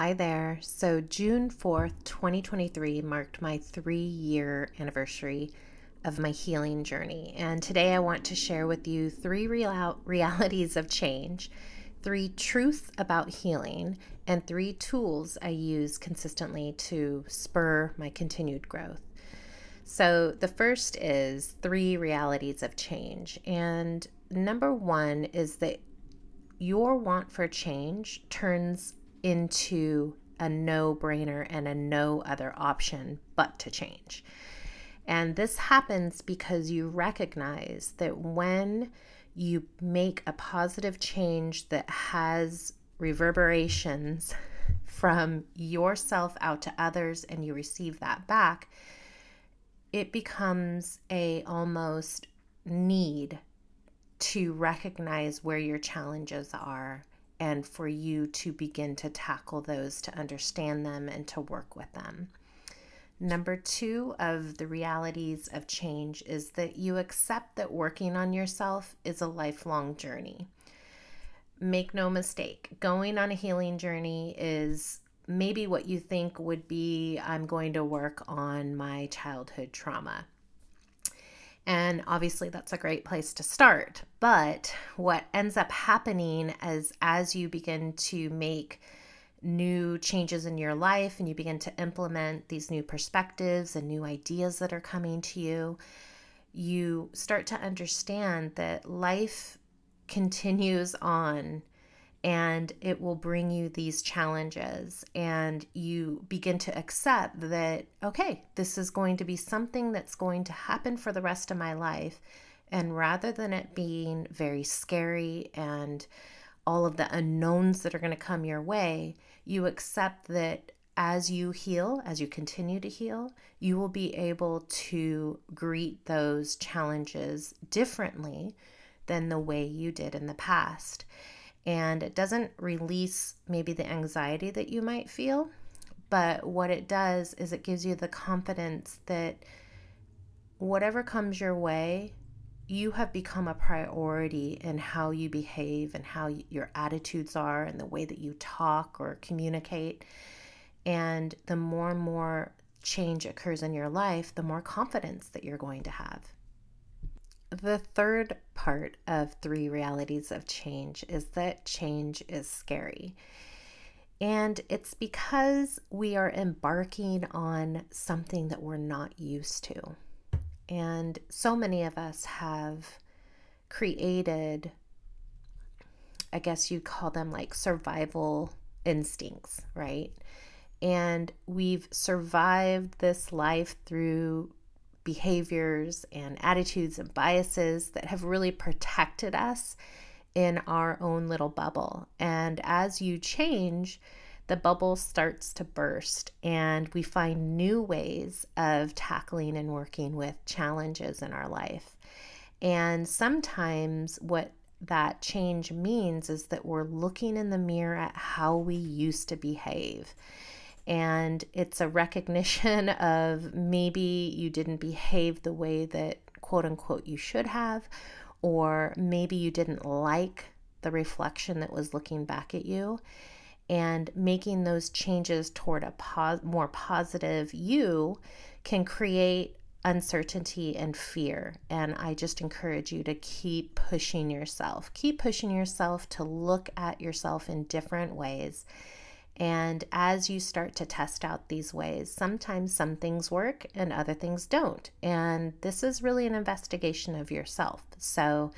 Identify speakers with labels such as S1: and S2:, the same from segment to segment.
S1: Hi there. So, June 4th, 2023 marked my three year anniversary of my healing journey. And today I want to share with you three real- realities of change, three truths about healing, and three tools I use consistently to spur my continued growth. So, the first is three realities of change. And number one is that your want for change turns into a no brainer and a no other option but to change. And this happens because you recognize that when you make a positive change that has reverberations from yourself out to others and you receive that back, it becomes a almost need to recognize where your challenges are and for you to begin to tackle those, to understand them, and to work with them. Number two of the realities of change is that you accept that working on yourself is a lifelong journey. Make no mistake, going on a healing journey is maybe what you think would be I'm going to work on my childhood trauma. And obviously that's a great place to start. But what ends up happening is as you begin to make new changes in your life and you begin to implement these new perspectives and new ideas that are coming to you, you start to understand that life continues on and it will bring you these challenges and you begin to accept that okay this is going to be something that's going to happen for the rest of my life. And rather than it being very scary and all of the unknowns that are going to come your way you accept that as you heal as you continue to heal you will be able to greet those challenges differently than the way you did in the past and it doesn't release maybe the anxiety that you might feel, but what it does is it gives you the confidence that whatever comes your way, you have become a priority in how you behave and how your attitudes are and the way that you talk or communicate. And the more and more change occurs in your life, the more confidence that you're going to have. The third part of three realities of change is that change is scary. And it's because we are embarking on something that we're not used to. And so many of us have created, I guess you'd call them like survival instincts, right? And we've survived this life through behaviors and attitudes and biases that have really protected us in our own little bubble. And as you change, the bubble starts to burst, and we find new ways of tackling and working with challenges in our life. And sometimes, what that change means is that we're looking in the mirror at how we used to behave and it's a recognition of maybe you didn't behave the way that quote unquote you should have, or maybe you didn't like the reflection that was looking back at you. And making those changes toward a pos- more positive you can create uncertainty and fear. And I just encourage you to keep pushing yourself. Keep pushing yourself to look at yourself in different ways and as you start to test out these ways, sometimes some things work and other things don't. And this is really an investigation of yourself. So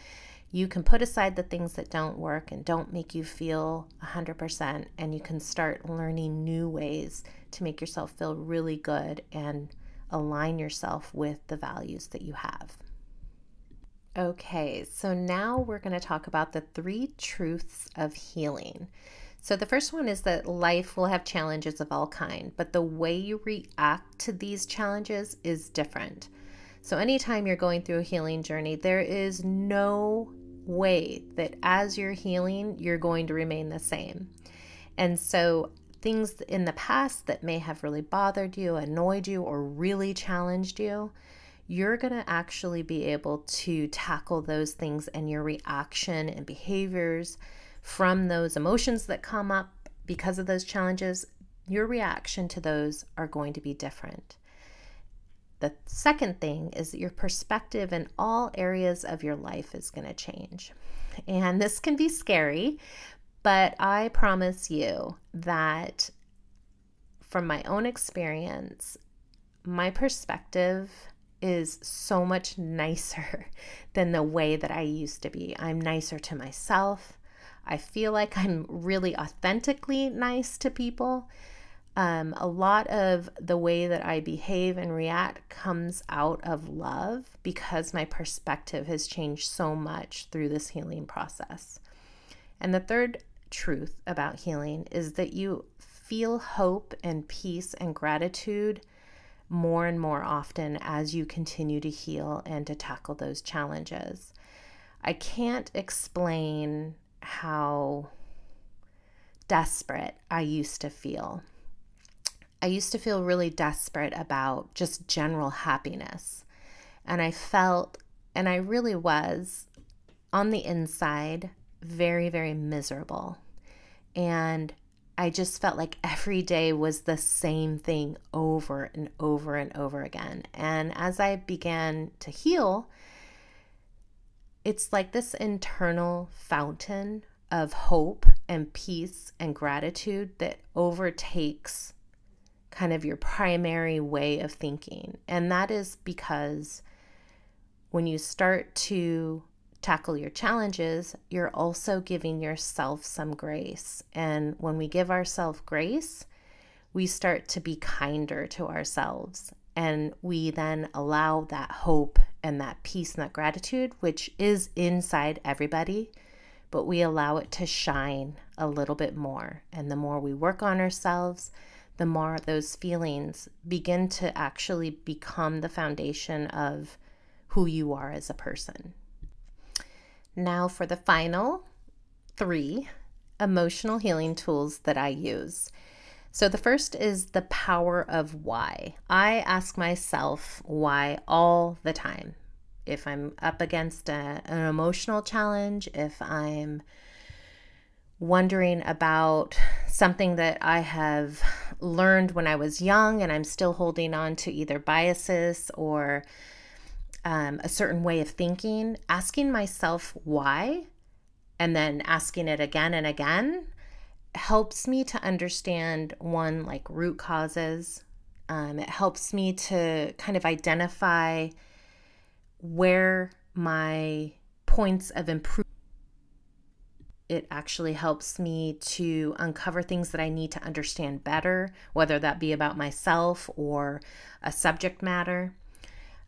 S1: you can put aside the things that don't work and don't make you feel 100%, and you can start learning new ways to make yourself feel really good and align yourself with the values that you have. Okay, so now we're going to talk about the three truths of healing. So the first one is that life will have challenges of all kind, but the way you react to these challenges is different. So anytime you're going through a healing journey, there is no way that as you're healing, you're going to remain the same. And so things in the past that may have really bothered you, annoyed you, or really challenged you, you're going to actually be able to tackle those things and your reaction and behaviors from those emotions that come up because of those challenges, your reaction to those are going to be different. The second thing is that your perspective in all areas of your life is going to change. And this can be scary, but I promise you that from my own experience, my perspective is so much nicer than the way that I used to be. I'm nicer to myself. I feel like I'm really authentically nice to people. Um, a lot of the way that I behave and react comes out of love because my perspective has changed so much through this healing process. And the third truth about healing is that you feel hope and peace and gratitude more and more often as you continue to heal and to tackle those challenges. I can't explain how desperate I used to feel. I used to feel really desperate about just general happiness. And I felt, and I really was, on the inside, very, very miserable. And I just felt like every day was the same thing over and over and over again. And as I began to heal, it's like this internal fountain of hope and peace and gratitude that overtakes kind of your primary way of thinking. And that is because when you start to tackle your challenges, you're also giving yourself some grace. And when we give ourselves grace, we start to be kinder to ourselves. And we then allow that hope and that peace and that gratitude, which is inside everybody, but we allow it to shine a little bit more. And the more we work on ourselves, the more those feelings begin to actually become the foundation of who you are as a person. Now, for the final three emotional healing tools that I use. So, the first is the power of why. I ask myself why all the time. If I'm up against a, an emotional challenge, if I'm wondering about something that I have learned when I was young and I'm still holding on to either biases or um, a certain way of thinking, asking myself why and then asking it again and again helps me to understand one, like root causes. Um, it helps me to kind of identify where my points of improvement it actually helps me to uncover things that I need to understand better, whether that be about myself or a subject matter.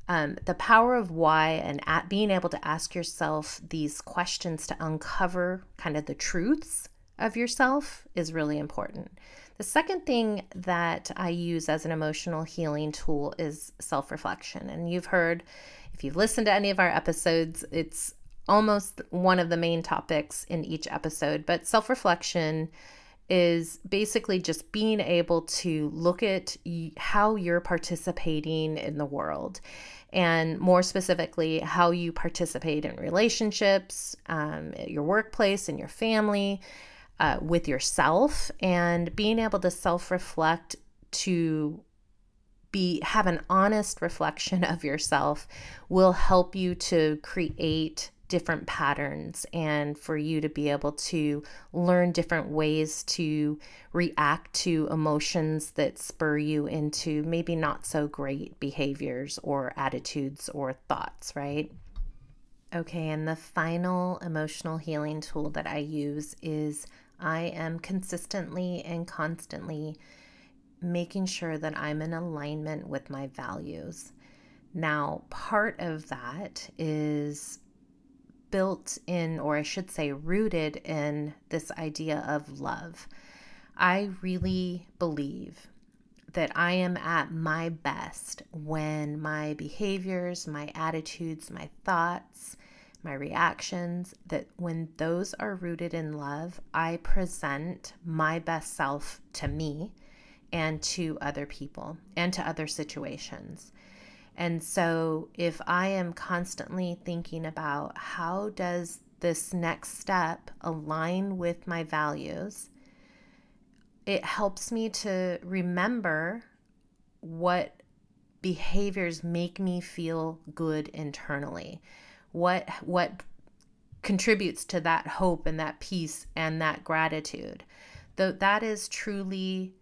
S1: Um, the power of why and at being able to ask yourself these questions to uncover kind of the truths of yourself is really important. The second thing that I use as an emotional healing tool is self reflection. And you've heard, if you've listened to any of our episodes, it's almost one of the main topics in each episode. But self reflection is basically just being able to look at how you're participating in the world and more specifically how you participate in relationships um, your workplace and your family uh, with yourself and being able to self-reflect to be have an honest reflection of yourself will help you to create different patterns and for you to be able to learn different ways to react to emotions that spur you into maybe not so great behaviors or attitudes or thoughts, right? Okay, and the final emotional healing tool that I use is I am consistently and constantly making sure that I'm in alignment with my values. Now, part of that is built in, or I should say, rooted in this idea of love. I really believe that I am at my best when my behaviors, my attitudes, my thoughts, my reactions, that when those are rooted in love, I present my best self to me and to other people and to other situations. And so if I am constantly thinking about how does this next step align with my values it helps me to remember what behaviors make me feel good internally. What what contributes to that hope and that peace and that gratitude. Though that is truly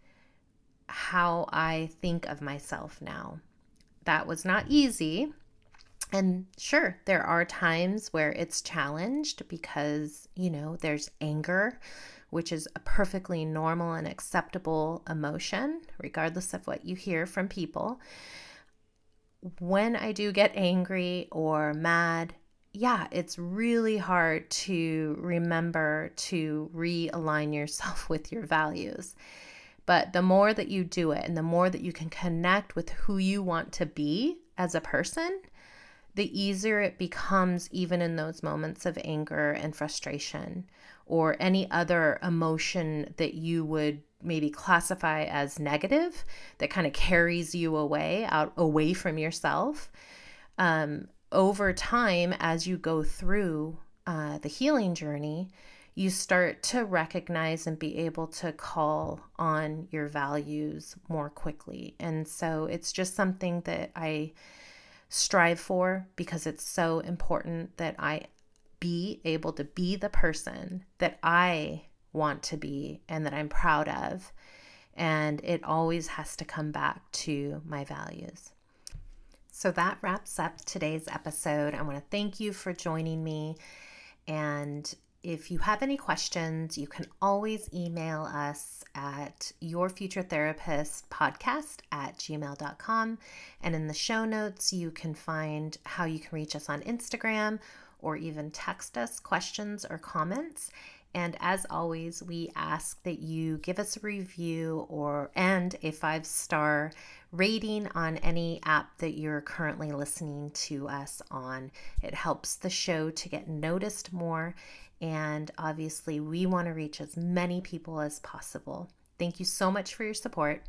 S1: how I think of myself now. That was not easy. And sure, there are times where it's challenged because, you know, there's anger, which is a perfectly normal and acceptable emotion, regardless of what you hear from people. When I do get angry or mad, yeah, it's really hard to remember to realign yourself with your values. But the more that you do it and the more that you can connect with who you want to be as a person, the easier it becomes, even in those moments of anger and frustration or any other emotion that you would maybe classify as negative that kind of carries you away out away from yourself um, over time as you go through uh, the healing journey you start to recognize and be able to call on your values more quickly. And so it's just something that I strive for because it's so important that I be able to be the person that I want to be and that I'm proud of. And it always has to come back to my values. So that wraps up today's episode. I want to thank you for joining me. And if you have any questions, you can always email us at yourfuturetherapistpodcast at gmail.com. And in the show notes, you can find how you can reach us on Instagram or even text us questions or comments. And as always, we ask that you give us a review or and a five star rating on any app that you're currently listening to us on. It helps the show to get noticed more. And obviously, we want to reach as many people as possible. Thank you so much for your support.